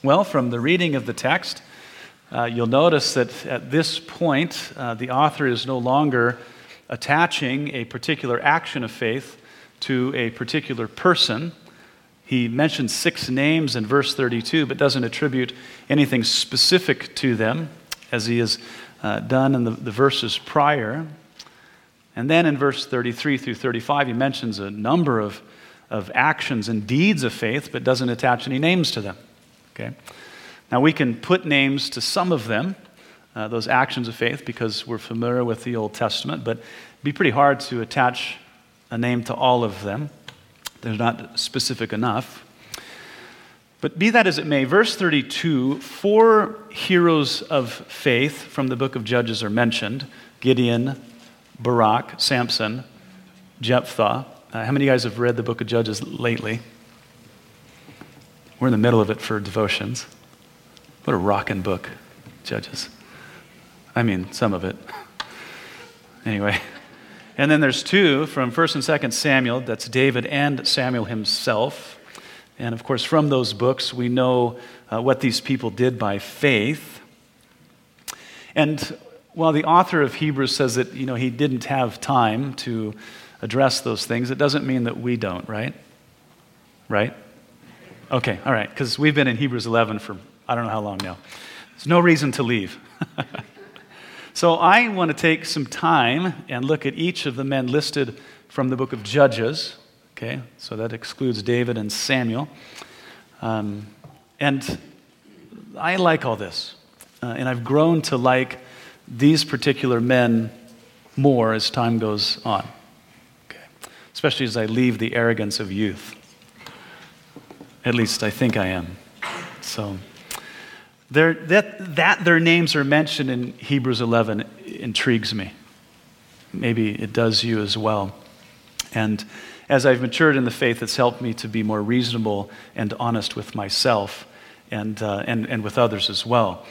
Well, from the reading of the text, uh, you'll notice that at this point, uh, the author is no longer attaching a particular action of faith to a particular person. He mentions six names in verse 32, but doesn't attribute anything specific to them, as he has uh, done in the, the verses prior. And then in verse 33 through 35, he mentions a number of, of actions and deeds of faith, but doesn't attach any names to them. Okay? Now, we can put names to some of them, uh, those actions of faith, because we're familiar with the Old Testament, but it'd be pretty hard to attach a name to all of them. They're not specific enough. But be that as it may, verse 32, four heroes of faith from the book of Judges are mentioned Gideon, Barak, Samson, Jephthah. Uh, how many of you guys have read the book of Judges lately? We're in the middle of it for devotions. What a rocking book, Judges. I mean, some of it. Anyway. And then there's two from 1st and 2nd Samuel. That's David and Samuel himself. And of course, from those books, we know uh, what these people did by faith. And while the author of Hebrews says that you know, he didn't have time to address those things, it doesn't mean that we don't, right? Right? Okay, all right, because we've been in Hebrews 11 for I don't know how long now. There's no reason to leave. so I want to take some time and look at each of the men listed from the book of Judges. Okay, so that excludes David and Samuel. Um, and I like all this. Uh, and I've grown to like these particular men more as time goes on. Okay. Especially as I leave the arrogance of youth. At least I think I am. So, that, that their names are mentioned in Hebrews 11 intrigues me. Maybe it does you as well. And as I've matured in the faith, it's helped me to be more reasonable and honest with myself and, uh, and, and with others as well.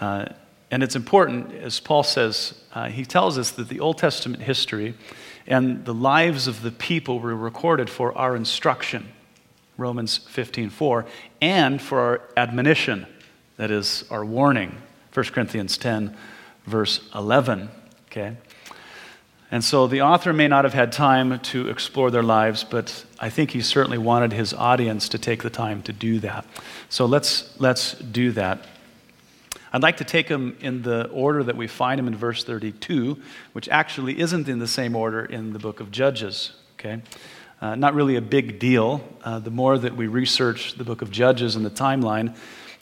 Uh, and it's important, as Paul says, uh, he tells us that the Old Testament history and the lives of the people were recorded for our instruction Romans 15:4, and for our admonition, that is our warning, 1 Corinthians 10, verse 11. Okay? And so the author may not have had time to explore their lives, but I think he certainly wanted his audience to take the time to do that. So let's, let's do that. I'd like to take them in the order that we find them in verse 32, which actually isn't in the same order in the book of Judges. Okay? Uh, not really a big deal. Uh, the more that we research the book of Judges and the timeline,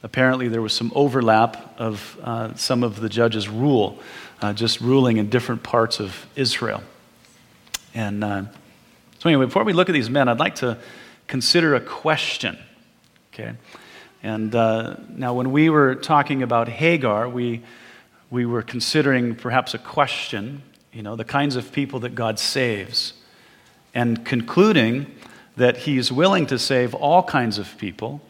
apparently there was some overlap of uh, some of the judges' rule, uh, just ruling in different parts of Israel. And uh, so, anyway, before we look at these men, I'd like to consider a question. Okay? And uh, now, when we were talking about Hagar, we, we were considering perhaps a question, you know, the kinds of people that God saves and concluding that he's willing to save all kinds of people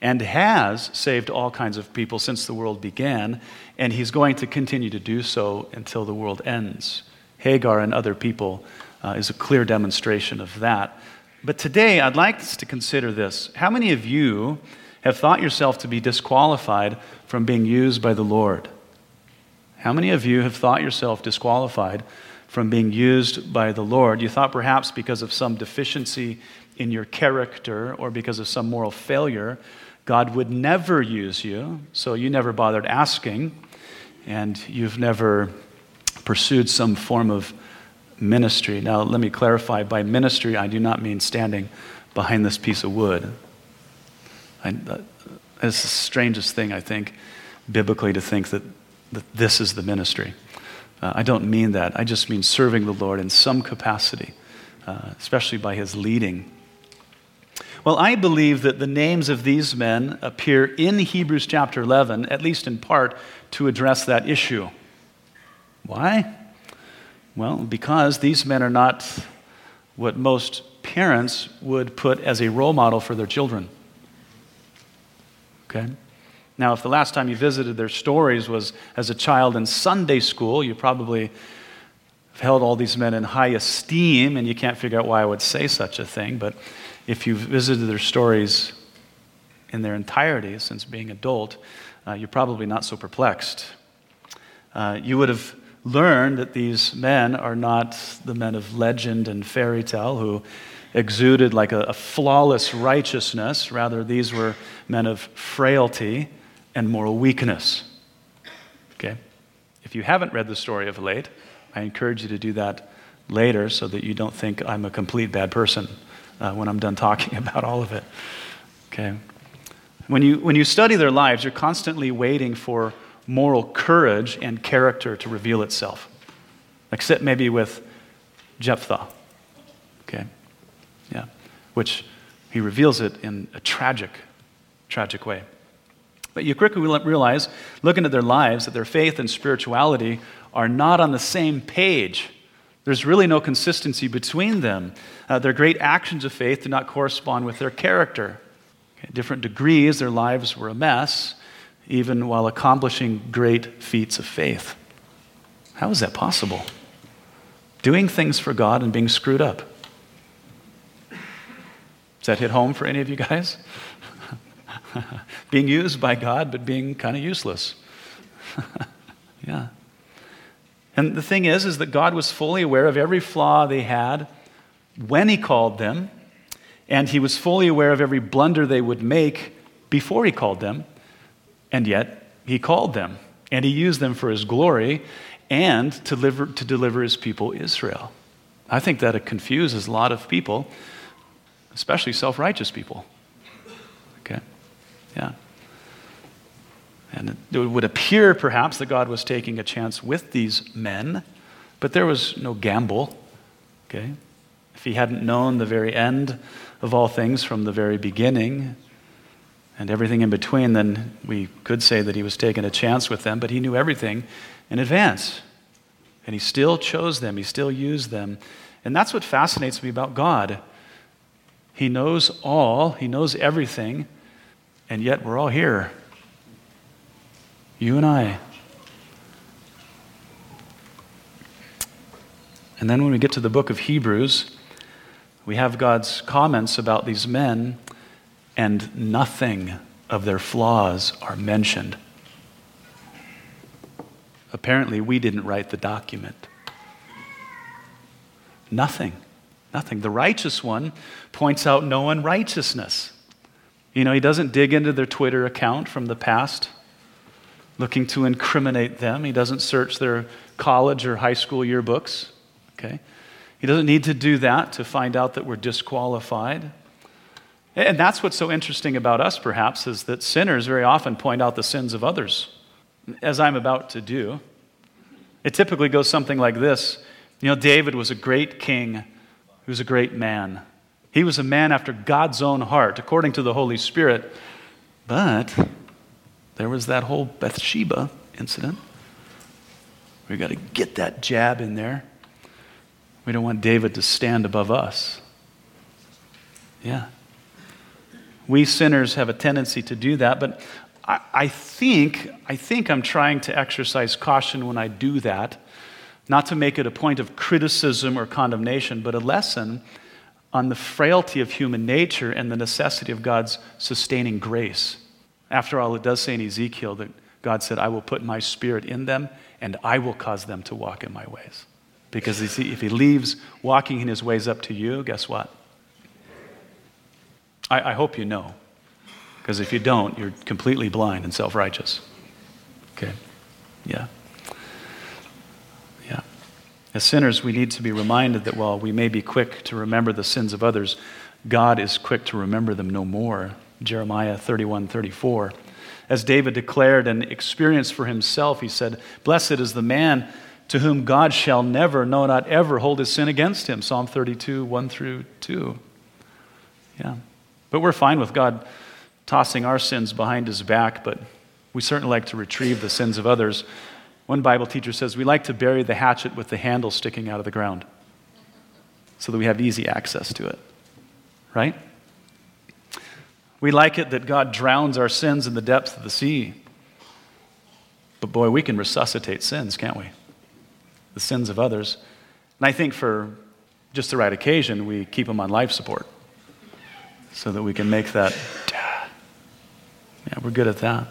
and has saved all kinds of people since the world began, and he's going to continue to do so until the world ends. Hagar and other people uh, is a clear demonstration of that. But today, I'd like us to consider this. How many of you have thought yourself to be disqualified from being used by the Lord? How many of you have thought yourself disqualified from being used by the Lord. You thought perhaps because of some deficiency in your character or because of some moral failure, God would never use you, so you never bothered asking, and you've never pursued some form of ministry. Now, let me clarify by ministry, I do not mean standing behind this piece of wood. I, uh, it's the strangest thing, I think, biblically, to think that, that this is the ministry. Uh, I don't mean that. I just mean serving the Lord in some capacity, uh, especially by his leading. Well, I believe that the names of these men appear in Hebrews chapter 11, at least in part, to address that issue. Why? Well, because these men are not what most parents would put as a role model for their children. Okay? Now, if the last time you visited their stories was as a child in Sunday school, you probably have held all these men in high esteem, and you can't figure out why I would say such a thing. But if you've visited their stories in their entirety since being adult, uh, you're probably not so perplexed. Uh, you would have learned that these men are not the men of legend and fairy tale who exuded like a, a flawless righteousness. Rather, these were men of frailty and moral weakness. Okay? If you haven't read the story of late, I encourage you to do that later so that you don't think I'm a complete bad person uh, when I'm done talking about all of it. Okay? When you, when you study their lives, you're constantly waiting for moral courage and character to reveal itself. Except maybe with Jephthah. Okay? Yeah. Which he reveals it in a tragic, tragic way. But you quickly realize, looking at their lives, that their faith and spirituality are not on the same page. There's really no consistency between them. Uh, their great actions of faith do not correspond with their character. At different degrees, their lives were a mess, even while accomplishing great feats of faith. How is that possible? Doing things for God and being screwed up. Does that hit home for any of you guys? being used by God, but being kind of useless. yeah. And the thing is, is that God was fully aware of every flaw they had when He called them, and He was fully aware of every blunder they would make before He called them, and yet He called them, and He used them for His glory and to deliver, to deliver His people Israel. I think that it confuses a lot of people, especially self righteous people. Yeah. And it would appear perhaps that God was taking a chance with these men, but there was no gamble. Okay? If he hadn't known the very end of all things from the very beginning and everything in between, then we could say that he was taking a chance with them, but he knew everything in advance. And he still chose them, he still used them. And that's what fascinates me about God. He knows all, he knows everything, and yet we're all here. You and I. And then when we get to the book of Hebrews, we have God's comments about these men, and nothing of their flaws are mentioned. Apparently, we didn't write the document. Nothing. Nothing. The righteous one points out no unrighteousness. You know, he doesn't dig into their Twitter account from the past looking to incriminate them. He doesn't search their college or high school yearbooks. Okay? He doesn't need to do that to find out that we're disqualified. And that's what's so interesting about us, perhaps, is that sinners very often point out the sins of others, as I'm about to do. It typically goes something like this You know, David was a great king, he was a great man. He was a man after God's own heart, according to the Holy Spirit. But there was that whole Bathsheba incident. We've got to get that jab in there. We don't want David to stand above us. Yeah. We sinners have a tendency to do that, but I, I, think, I think I'm trying to exercise caution when I do that, not to make it a point of criticism or condemnation, but a lesson on the frailty of human nature and the necessity of God's sustaining grace. After all, it does say in Ezekiel that God said, I will put my spirit in them and I will cause them to walk in my ways. Because if he leaves walking in his ways up to you, guess what? I, I hope you know. Because if you don't, you're completely blind and self righteous. Okay? Yeah. Yeah. As sinners, we need to be reminded that while we may be quick to remember the sins of others, God is quick to remember them no more. Jeremiah 31 34. As David declared and experienced for himself, he said, Blessed is the man to whom God shall never, no, not ever, hold his sin against him. Psalm 32, 1 through 2. Yeah. But we're fine with God tossing our sins behind his back, but we certainly like to retrieve the sins of others. One Bible teacher says we like to bury the hatchet with the handle sticking out of the ground so that we have easy access to it. Right? We like it that God drowns our sins in the depths of the sea. But boy, we can resuscitate sins, can't we? The sins of others. And I think for just the right occasion, we keep them on life support so that we can make that Yeah, we're good at that.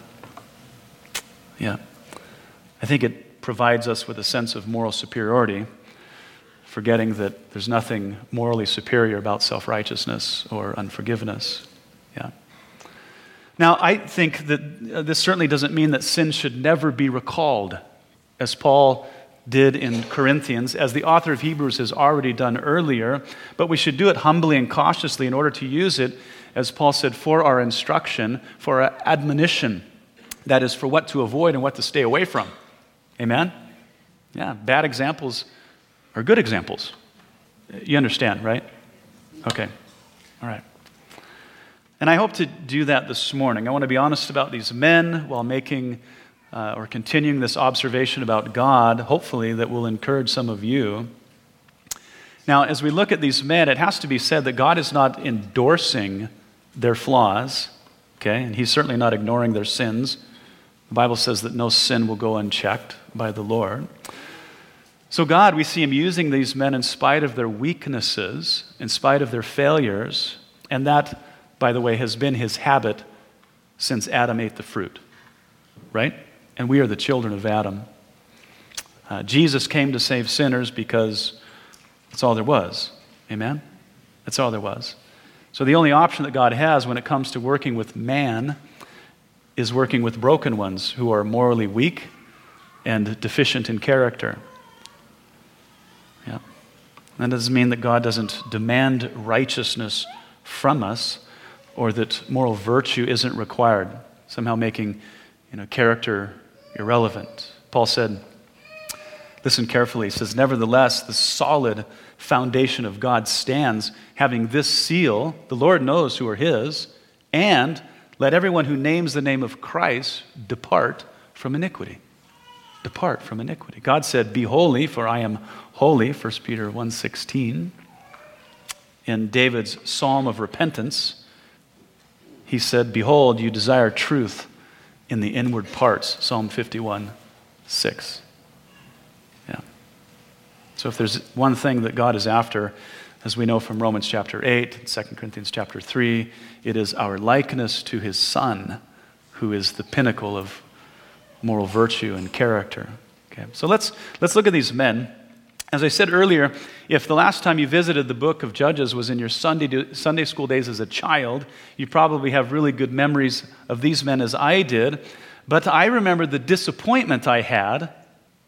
Yeah. I think it provides us with a sense of moral superiority, forgetting that there's nothing morally superior about self righteousness or unforgiveness. Yeah. Now, I think that uh, this certainly doesn't mean that sin should never be recalled, as Paul did in Corinthians, as the author of Hebrews has already done earlier, but we should do it humbly and cautiously in order to use it, as Paul said, for our instruction, for our admonition. That is, for what to avoid and what to stay away from. Amen? Yeah, bad examples are good examples. You understand, right? Okay. All right. And I hope to do that this morning. I want to be honest about these men while making uh, or continuing this observation about God, hopefully, that will encourage some of you. Now, as we look at these men, it has to be said that God is not endorsing their flaws, okay? And He's certainly not ignoring their sins. The Bible says that no sin will go unchecked by the Lord. So, God, we see Him using these men in spite of their weaknesses, in spite of their failures, and that, by the way, has been His habit since Adam ate the fruit, right? And we are the children of Adam. Uh, Jesus came to save sinners because that's all there was. Amen? That's all there was. So, the only option that God has when it comes to working with man is working with broken ones who are morally weak and deficient in character. Yeah. That doesn't mean that God doesn't demand righteousness from us or that moral virtue isn't required, somehow making you know, character irrelevant. Paul said, listen carefully, he says, Nevertheless, the solid foundation of God stands, having this seal the Lord knows who are his, and let everyone who names the name of Christ depart from iniquity. Depart from iniquity. God said, Be holy, for I am holy, 1 Peter 1.16. In David's psalm of repentance, he said, Behold, you desire truth in the inward parts, Psalm 51, 6. Yeah. So if there's one thing that God is after, as we know from Romans chapter 8, 2 Corinthians chapter 3, it is our likeness to his Son, who is the pinnacle of moral virtue and character. Okay, so let's, let's look at these men. As I said earlier, if the last time you visited the book of Judges was in your Sunday, Sunday school days as a child, you probably have really good memories of these men as I did. But I remember the disappointment I had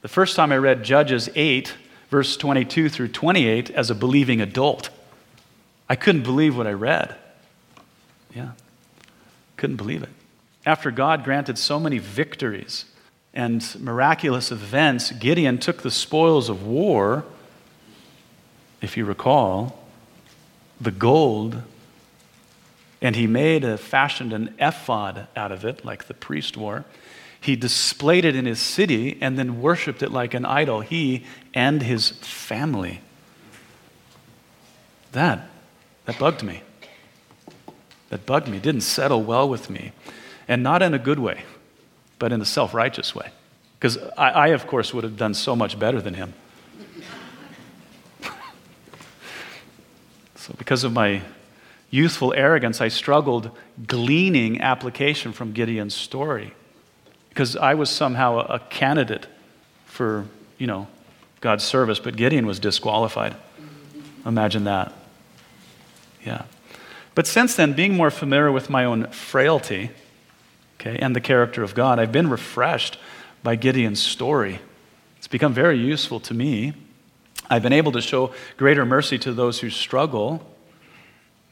the first time I read Judges 8 verse 22 through 28 as a believing adult. I couldn't believe what I read. Yeah, couldn't believe it. After God granted so many victories and miraculous events, Gideon took the spoils of war, if you recall, the gold, and he made a fashioned an ephod out of it, like the priest wore he displayed it in his city and then worshiped it like an idol, he and his family. That, that bugged me. That bugged me. Didn't settle well with me. And not in a good way, but in a self righteous way. Because I, I, of course, would have done so much better than him. so, because of my youthful arrogance, I struggled gleaning application from Gideon's story because I was somehow a candidate for, you know, God's service, but Gideon was disqualified. Imagine that. Yeah. But since then, being more familiar with my own frailty, okay, and the character of God, I've been refreshed by Gideon's story. It's become very useful to me. I've been able to show greater mercy to those who struggle,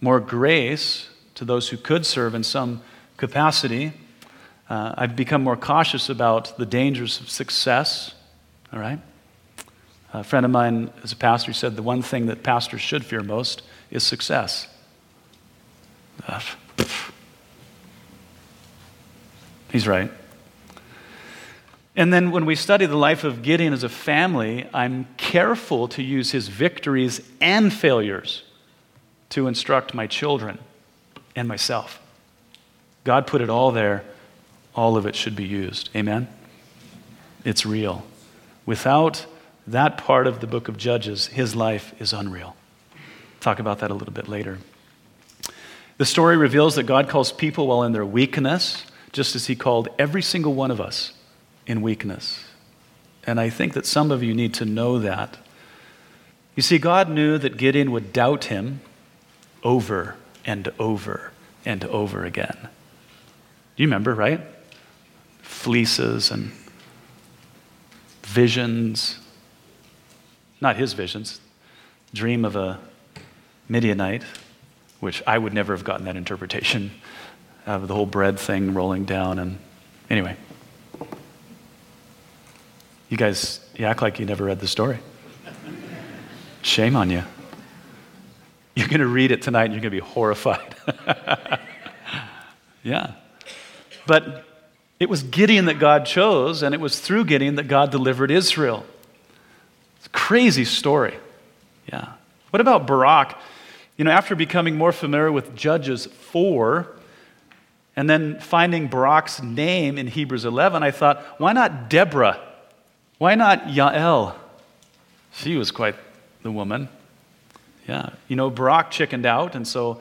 more grace to those who could serve in some capacity, uh, I've become more cautious about the dangers of success, all right? A friend of mine, as a pastor, said the one thing that pastors should fear most is success. Uh, he's right. And then when we study the life of Gideon as a family, I'm careful to use his victories and failures to instruct my children and myself. God put it all there all of it should be used. Amen? It's real. Without that part of the book of Judges, his life is unreal. Talk about that a little bit later. The story reveals that God calls people while in their weakness just as he called every single one of us in weakness. And I think that some of you need to know that. You see, God knew that Gideon would doubt him over and over and over again. You remember, right? Fleeces and visions. Not his visions. Dream of a Midianite, which I would never have gotten that interpretation of the whole bread thing rolling down. And anyway, you guys, you act like you never read the story. Shame on you. You're going to read it tonight and you're going to be horrified. yeah. But it was Gideon that God chose, and it was through Gideon that God delivered Israel. Crazy story. Yeah. What about Barak? You know, after becoming more familiar with Judges 4, and then finding Barak's name in Hebrews 11, I thought, why not Deborah? Why not Yael? She was quite the woman. Yeah. You know, Barak chickened out, and so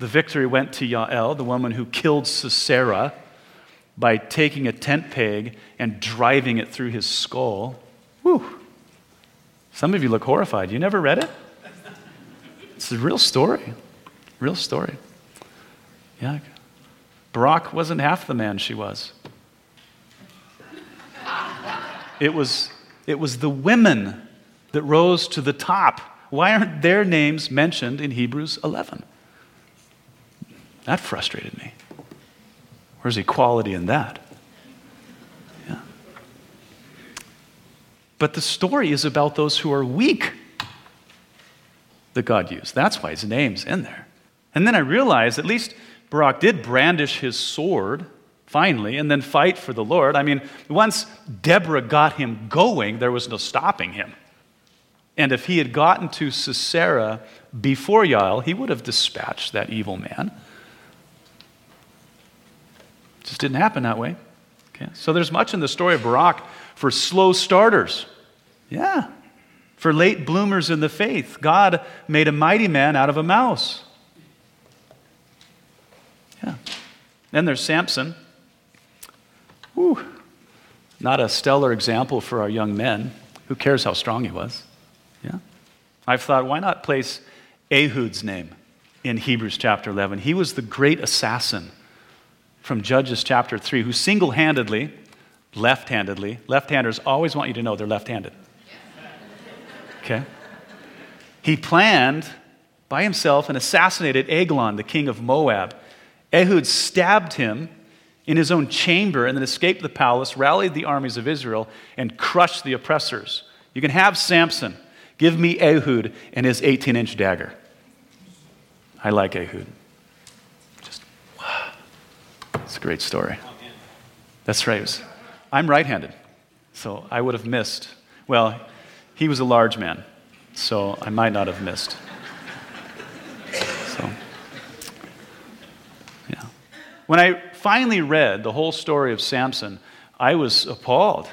the victory went to Yael, the woman who killed Sisera by taking a tent peg and driving it through his skull. Whew. Some of you look horrified. You never read it? It's a real story. Real story. Yeah. Barak wasn't half the man she was. It was, it was the women that rose to the top. Why aren't their names mentioned in Hebrews 11? That frustrated me. Where's equality in that? But the story is about those who are weak that God used. That's why his name's in there. And then I realized at least Barak did brandish his sword finally and then fight for the Lord. I mean, once Deborah got him going, there was no stopping him. And if he had gotten to Sisera before Yael, he would have dispatched that evil man. It just didn't happen that way. Okay? So there's much in the story of Barak for slow starters. Yeah. For late bloomers in the faith. God made a mighty man out of a mouse. Yeah. Then there's Samson. Whew. Not a stellar example for our young men. Who cares how strong he was? Yeah. I've thought, why not place Ehud's name in Hebrews chapter 11? He was the great assassin from Judges chapter 3 who single handedly, left handedly, left handers always want you to know they're left handed. Okay? He planned by himself and assassinated Eglon, the king of Moab. Ehud stabbed him in his own chamber and then escaped the palace, rallied the armies of Israel, and crushed the oppressors. You can have Samson. Give me Ehud and his 18 inch dagger. I like Ehud. Just, wow. It's a great story. That's right. I'm right handed, so I would have missed. Well, he was a large man, so I might not have missed. So, yeah. When I finally read the whole story of Samson, I was appalled.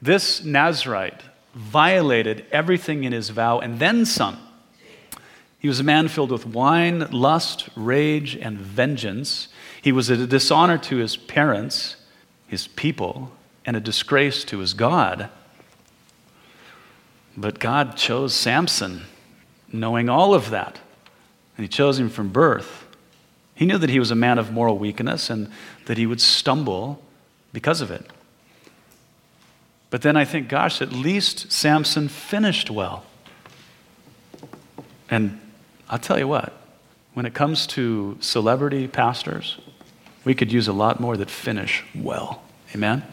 This Nazarite violated everything in his vow and then some. He was a man filled with wine, lust, rage, and vengeance. He was a dishonor to his parents, his people, and a disgrace to his God. But God chose Samson, knowing all of that, and he chose him from birth. He knew that he was a man of moral weakness and that he would stumble because of it. But then I think, gosh, at least Samson finished well. And I'll tell you what, when it comes to celebrity pastors, we could use a lot more that finish well. Amen?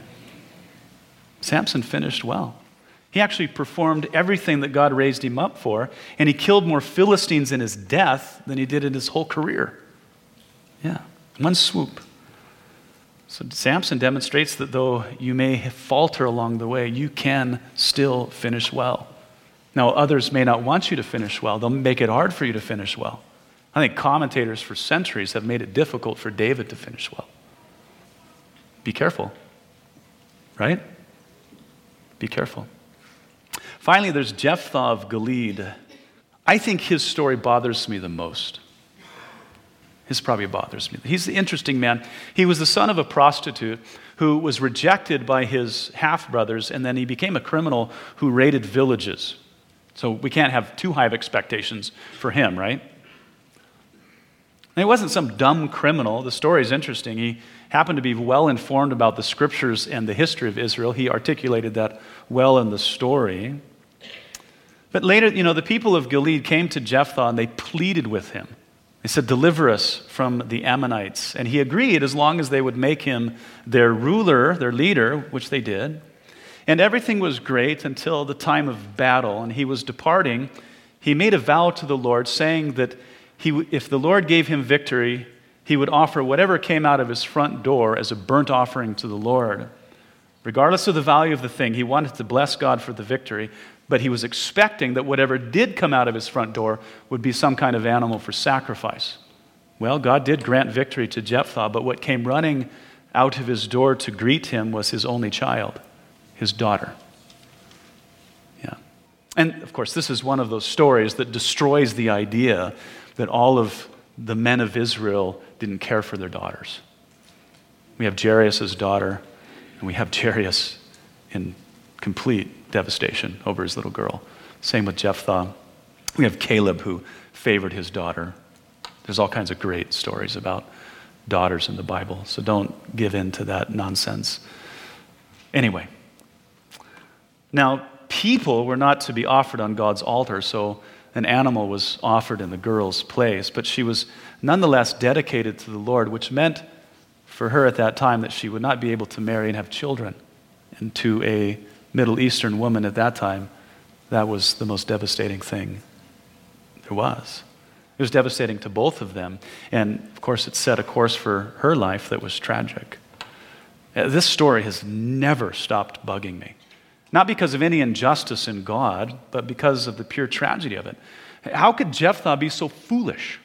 Samson finished well. He actually performed everything that God raised him up for, and he killed more Philistines in his death than he did in his whole career. Yeah, one swoop. So Samson demonstrates that though you may falter along the way, you can still finish well. Now, others may not want you to finish well, they'll make it hard for you to finish well. I think commentators for centuries have made it difficult for David to finish well. Be careful, right? Be careful. Finally, there's Jephthah of Gilead. I think his story bothers me the most. This probably bothers me. He's the interesting man. He was the son of a prostitute who was rejected by his half brothers, and then he became a criminal who raided villages. So we can't have too high of expectations for him, right? And he wasn't some dumb criminal. The story is interesting. He happened to be well informed about the scriptures and the history of Israel. He articulated that well in the story. But later, you know, the people of Gilead came to Jephthah and they pleaded with him. They said, Deliver us from the Ammonites. And he agreed as long as they would make him their ruler, their leader, which they did. And everything was great until the time of battle. And he was departing. He made a vow to the Lord, saying that he, if the Lord gave him victory, he would offer whatever came out of his front door as a burnt offering to the Lord. Regardless of the value of the thing, he wanted to bless God for the victory but he was expecting that whatever did come out of his front door would be some kind of animal for sacrifice. Well, God did grant victory to Jephthah, but what came running out of his door to greet him was his only child, his daughter. Yeah. And of course, this is one of those stories that destroys the idea that all of the men of Israel didn't care for their daughters. We have Jairus' daughter, and we have Jairus in complete devastation over his little girl. Same with Jephthah. We have Caleb who favored his daughter. There's all kinds of great stories about daughters in the Bible, so don't give in to that nonsense. Anyway, now people were not to be offered on God's altar, so an animal was offered in the girl's place, but she was nonetheless dedicated to the Lord, which meant for her at that time that she would not be able to marry and have children. And to a Middle Eastern woman at that time, that was the most devastating thing there was. It was devastating to both of them. And of course, it set a course for her life that was tragic. Uh, this story has never stopped bugging me. Not because of any injustice in God, but because of the pure tragedy of it. How could Jephthah be so foolish?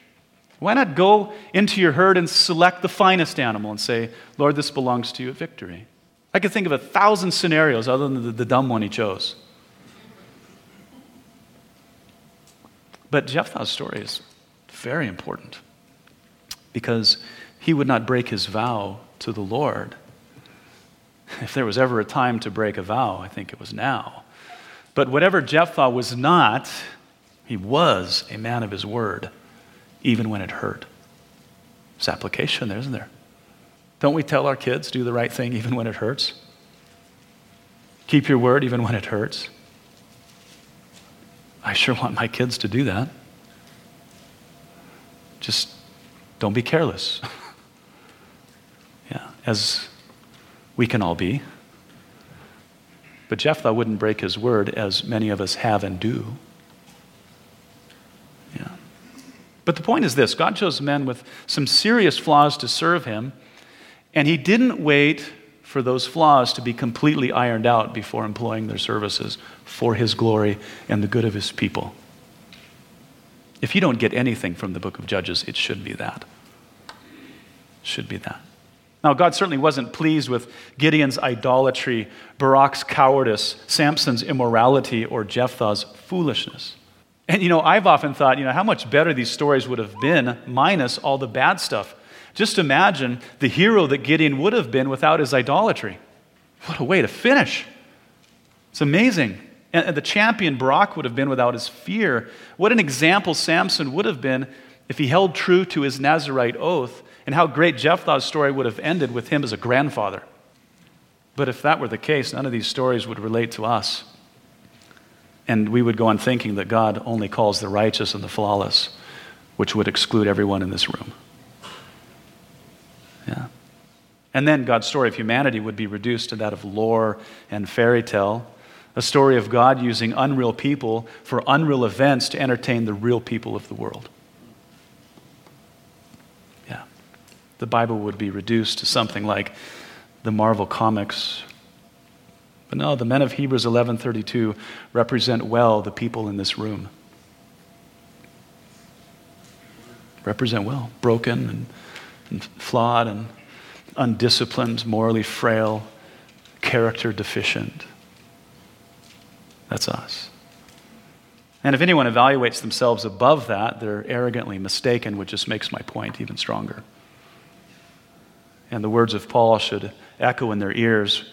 Why not go into your herd and select the finest animal and say, Lord, this belongs to you at victory? I could think of a thousand scenarios other than the, the dumb one he chose. But Jephthah's story is very important because he would not break his vow to the Lord. If there was ever a time to break a vow, I think it was now. But whatever Jephthah was not, he was a man of his word, even when it hurt. There's application there, isn't there? Don't we tell our kids, do the right thing even when it hurts? Keep your word even when it hurts. I sure want my kids to do that. Just don't be careless. yeah, as we can all be. But Jephthah wouldn't break his word as many of us have and do. Yeah. But the point is this God chose men with some serious flaws to serve him and he didn't wait for those flaws to be completely ironed out before employing their services for his glory and the good of his people. If you don't get anything from the book of Judges, it should be that. Should be that. Now, God certainly wasn't pleased with Gideon's idolatry, Barak's cowardice, Samson's immorality, or Jephthah's foolishness. And you know, I've often thought, you know, how much better these stories would have been minus all the bad stuff just imagine the hero that Gideon would have been without his idolatry. What a way to finish! It's amazing. And the champion Barak would have been without his fear. What an example Samson would have been if he held true to his Nazarite oath, and how great Jephthah's story would have ended with him as a grandfather. But if that were the case, none of these stories would relate to us. And we would go on thinking that God only calls the righteous and the flawless, which would exclude everyone in this room. Yeah. And then God's story of humanity would be reduced to that of lore and fairy tale, a story of God using unreal people for unreal events to entertain the real people of the world. Yeah. The Bible would be reduced to something like the Marvel comics. But no, the men of Hebrews 11:32 represent well the people in this room. Represent well, broken and and flawed and undisciplined, morally frail, character deficient. That's us. And if anyone evaluates themselves above that, they're arrogantly mistaken, which just makes my point even stronger. And the words of Paul should echo in their ears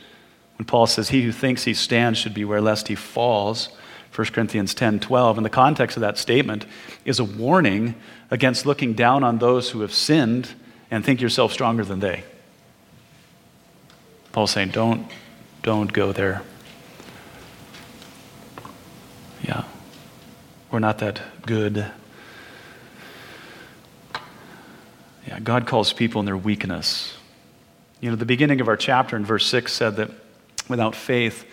when Paul says, He who thinks he stands should beware lest he falls. 1 Corinthians 10 12. And the context of that statement is a warning against looking down on those who have sinned and think yourself stronger than they. Paul's saying, don't, don't go there. Yeah. We're not that good. Yeah, God calls people in their weakness. You know, the beginning of our chapter in verse 6 said that without faith,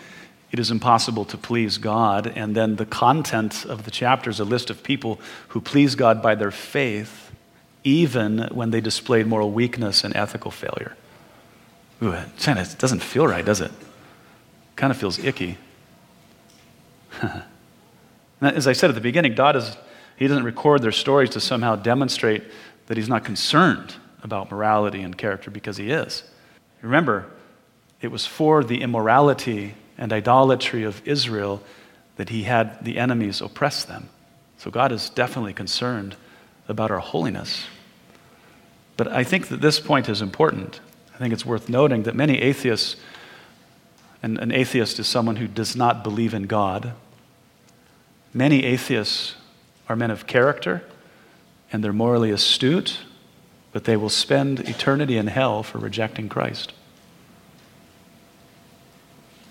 it is impossible to please God. And then the content of the chapter is a list of people who please God by their faith, even when they displayed moral weakness and ethical failure. Ooh, it doesn't feel right, does it? Kind of feels icky. As I said at the beginning, God is, He doesn't record their stories to somehow demonstrate that He's not concerned about morality and character because He is. Remember, it was for the immorality and idolatry of Israel that He had the enemies oppress them. So God is definitely concerned about our holiness. But I think that this point is important. I think it's worth noting that many atheists, and an atheist is someone who does not believe in God, many atheists are men of character and they're morally astute, but they will spend eternity in hell for rejecting Christ.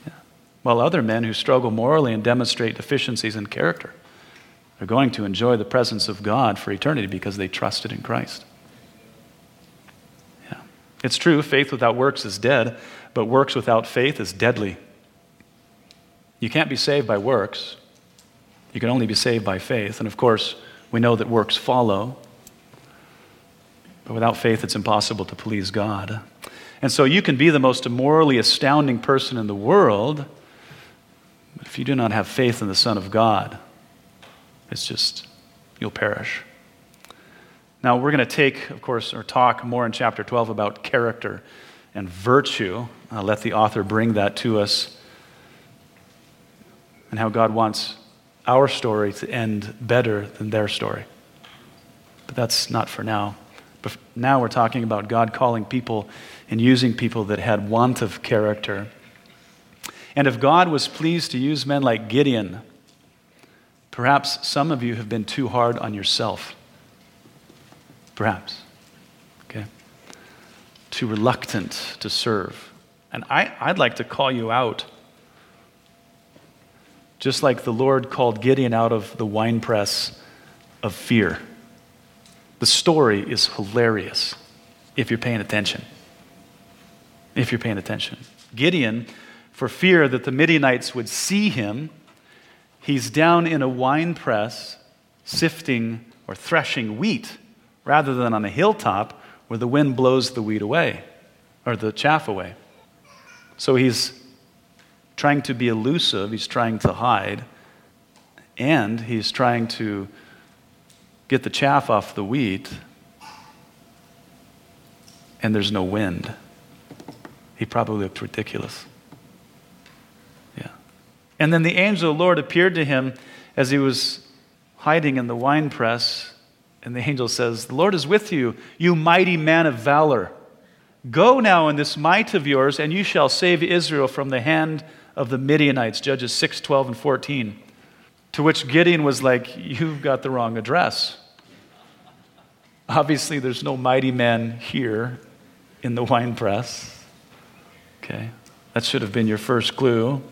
Yeah. While other men who struggle morally and demonstrate deficiencies in character are going to enjoy the presence of God for eternity because they trusted in Christ. It's true, faith without works is dead, but works without faith is deadly. You can't be saved by works. You can only be saved by faith. And of course, we know that works follow. But without faith, it's impossible to please God. And so you can be the most morally astounding person in the world, but if you do not have faith in the Son of God, it's just, you'll perish. Now, we're going to take, of course, or talk more in chapter 12 about character and virtue. I'll let the author bring that to us and how God wants our story to end better than their story. But that's not for now. But now we're talking about God calling people and using people that had want of character. And if God was pleased to use men like Gideon, perhaps some of you have been too hard on yourself. Perhaps. Okay? Too reluctant to serve. And I, I'd like to call you out. Just like the Lord called Gideon out of the winepress of fear. The story is hilarious if you're paying attention. If you're paying attention. Gideon, for fear that the Midianites would see him, he's down in a wine press sifting or threshing wheat rather than on a hilltop where the wind blows the wheat away or the chaff away. So he's trying to be elusive, he's trying to hide, and he's trying to get the chaff off the wheat, and there's no wind. He probably looked ridiculous. Yeah. And then the angel of the Lord appeared to him as he was hiding in the winepress and the angel says, The Lord is with you, you mighty man of valor. Go now in this might of yours, and you shall save Israel from the hand of the Midianites. Judges 6, 12, and 14. To which Gideon was like, You've got the wrong address. Obviously, there's no mighty man here in the wine press. Okay, that should have been your first clue.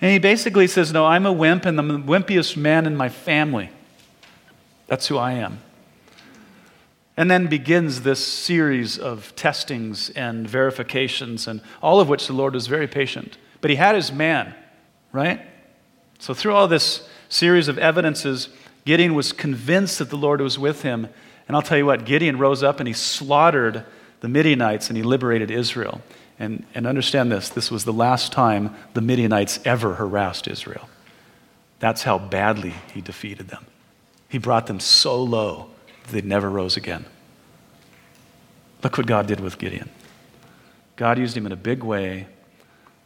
And he basically says, No, I'm a wimp, and I'm the wimpiest man in my family. That's who I am. And then begins this series of testings and verifications, and all of which the Lord was very patient. But he had his man, right? So, through all this series of evidences, Gideon was convinced that the Lord was with him. And I'll tell you what, Gideon rose up and he slaughtered the Midianites and he liberated Israel. And, and understand this this was the last time the Midianites ever harassed Israel. That's how badly he defeated them. He brought them so low that they never rose again. Look what God did with Gideon. God used him in a big way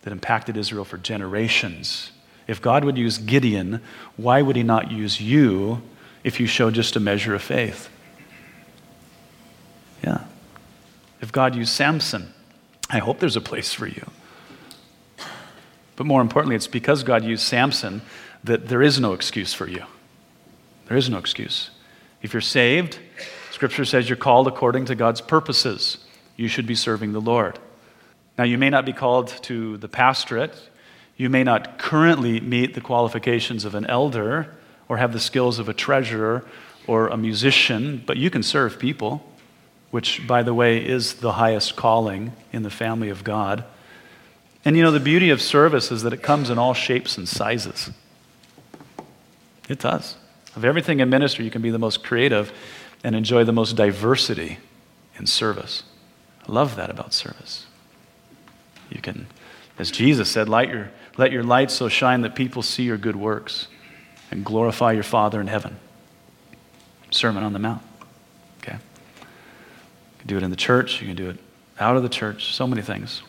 that impacted Israel for generations. If God would use Gideon, why would he not use you if you show just a measure of faith? Yeah. If God used Samson, I hope there's a place for you. But more importantly, it's because God used Samson that there is no excuse for you. There is no excuse. If you're saved, Scripture says you're called according to God's purposes. You should be serving the Lord. Now, you may not be called to the pastorate. You may not currently meet the qualifications of an elder or have the skills of a treasurer or a musician, but you can serve people, which, by the way, is the highest calling in the family of God. And you know, the beauty of service is that it comes in all shapes and sizes. It does. Of everything in ministry, you can be the most creative and enjoy the most diversity in service. I love that about service. You can, as Jesus said, light your, let your light so shine that people see your good works and glorify your Father in heaven. Sermon on the Mount. Okay? You can do it in the church, you can do it out of the church, so many things.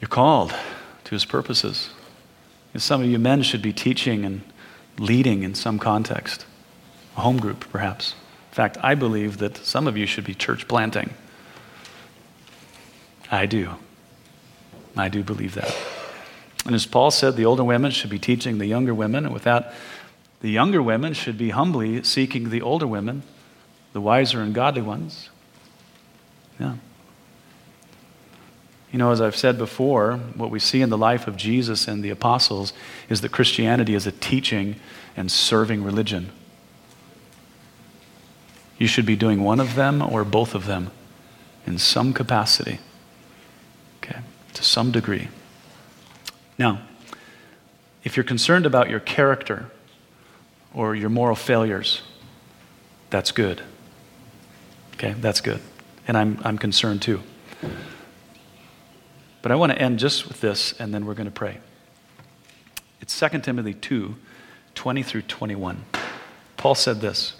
You're called to his purposes. And some of you men should be teaching and leading in some context, a home group perhaps. In fact, I believe that some of you should be church planting. I do. I do believe that. And as Paul said, the older women should be teaching the younger women, and with that, the younger women should be humbly seeking the older women, the wiser and godly ones. Yeah. You know, as I've said before, what we see in the life of Jesus and the apostles is that Christianity is a teaching and serving religion. You should be doing one of them or both of them in some capacity, okay, to some degree. Now, if you're concerned about your character or your moral failures, that's good. Okay, that's good. And I'm, I'm concerned too. But I want to end just with this, and then we're going to pray. It's 2 Timothy 2 20 through 21. Paul said this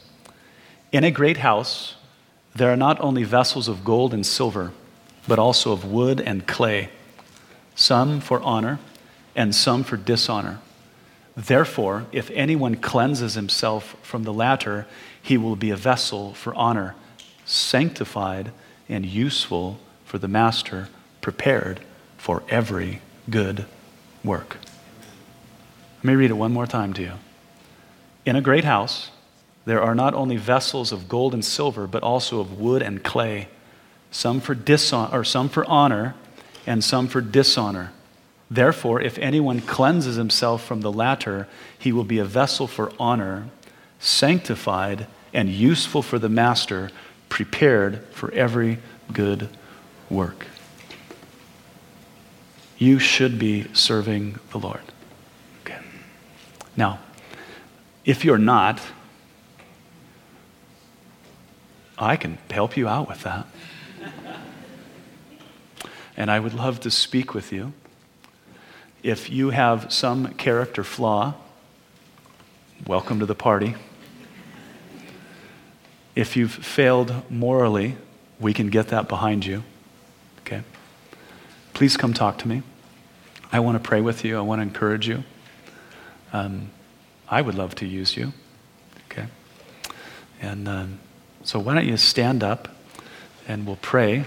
In a great house, there are not only vessels of gold and silver, but also of wood and clay, some for honor and some for dishonor. Therefore, if anyone cleanses himself from the latter, he will be a vessel for honor, sanctified and useful for the master, prepared for every good work. Let me read it one more time to you. In a great house, there are not only vessels of gold and silver, but also of wood and clay, some for, dishonor, or some for honor and some for dishonor. Therefore, if anyone cleanses himself from the latter, he will be a vessel for honor, sanctified and useful for the master, prepared for every good work you should be serving the Lord. Okay. Now, if you're not, I can help you out with that. and I would love to speak with you. If you have some character flaw, welcome to the party. If you've failed morally, we can get that behind you. Please come talk to me. I want to pray with you. I want to encourage you. Um, I would love to use you. Okay? And um, so, why don't you stand up and we'll pray.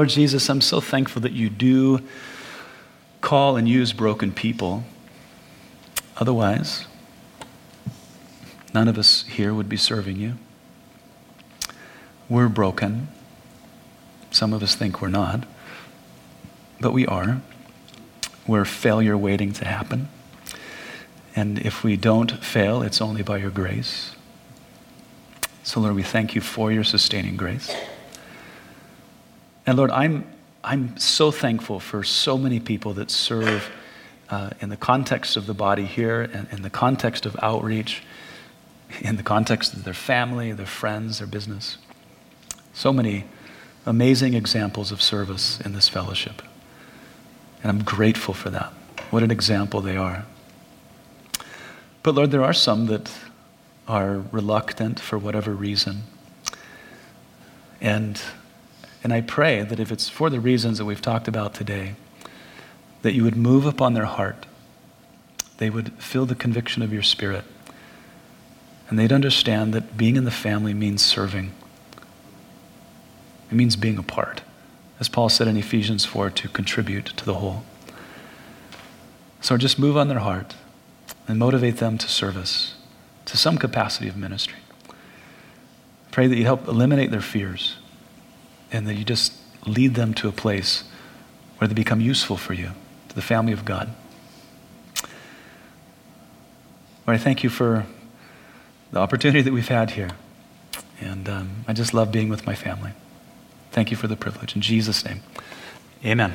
Lord Jesus, I'm so thankful that you do call and use broken people. Otherwise, none of us here would be serving you. We're broken. Some of us think we're not, but we are. We're failure waiting to happen. And if we don't fail, it's only by your grace. So, Lord, we thank you for your sustaining grace. And Lord, I'm, I'm so thankful for so many people that serve uh, in the context of the body here, and in the context of outreach, in the context of their family, their friends, their business. So many amazing examples of service in this fellowship. And I'm grateful for that. What an example they are. But Lord, there are some that are reluctant for whatever reason. And, and I pray that if it's for the reasons that we've talked about today, that you would move upon their heart. They would feel the conviction of your spirit. And they'd understand that being in the family means serving. It means being a part. As Paul said in Ephesians 4, to contribute to the whole. So just move on their heart and motivate them to service, to some capacity of ministry. Pray that you help eliminate their fears and that you just lead them to a place where they become useful for you, to the family of God. Lord, I thank you for the opportunity that we've had here. And um, I just love being with my family. Thank you for the privilege. In Jesus' name, amen.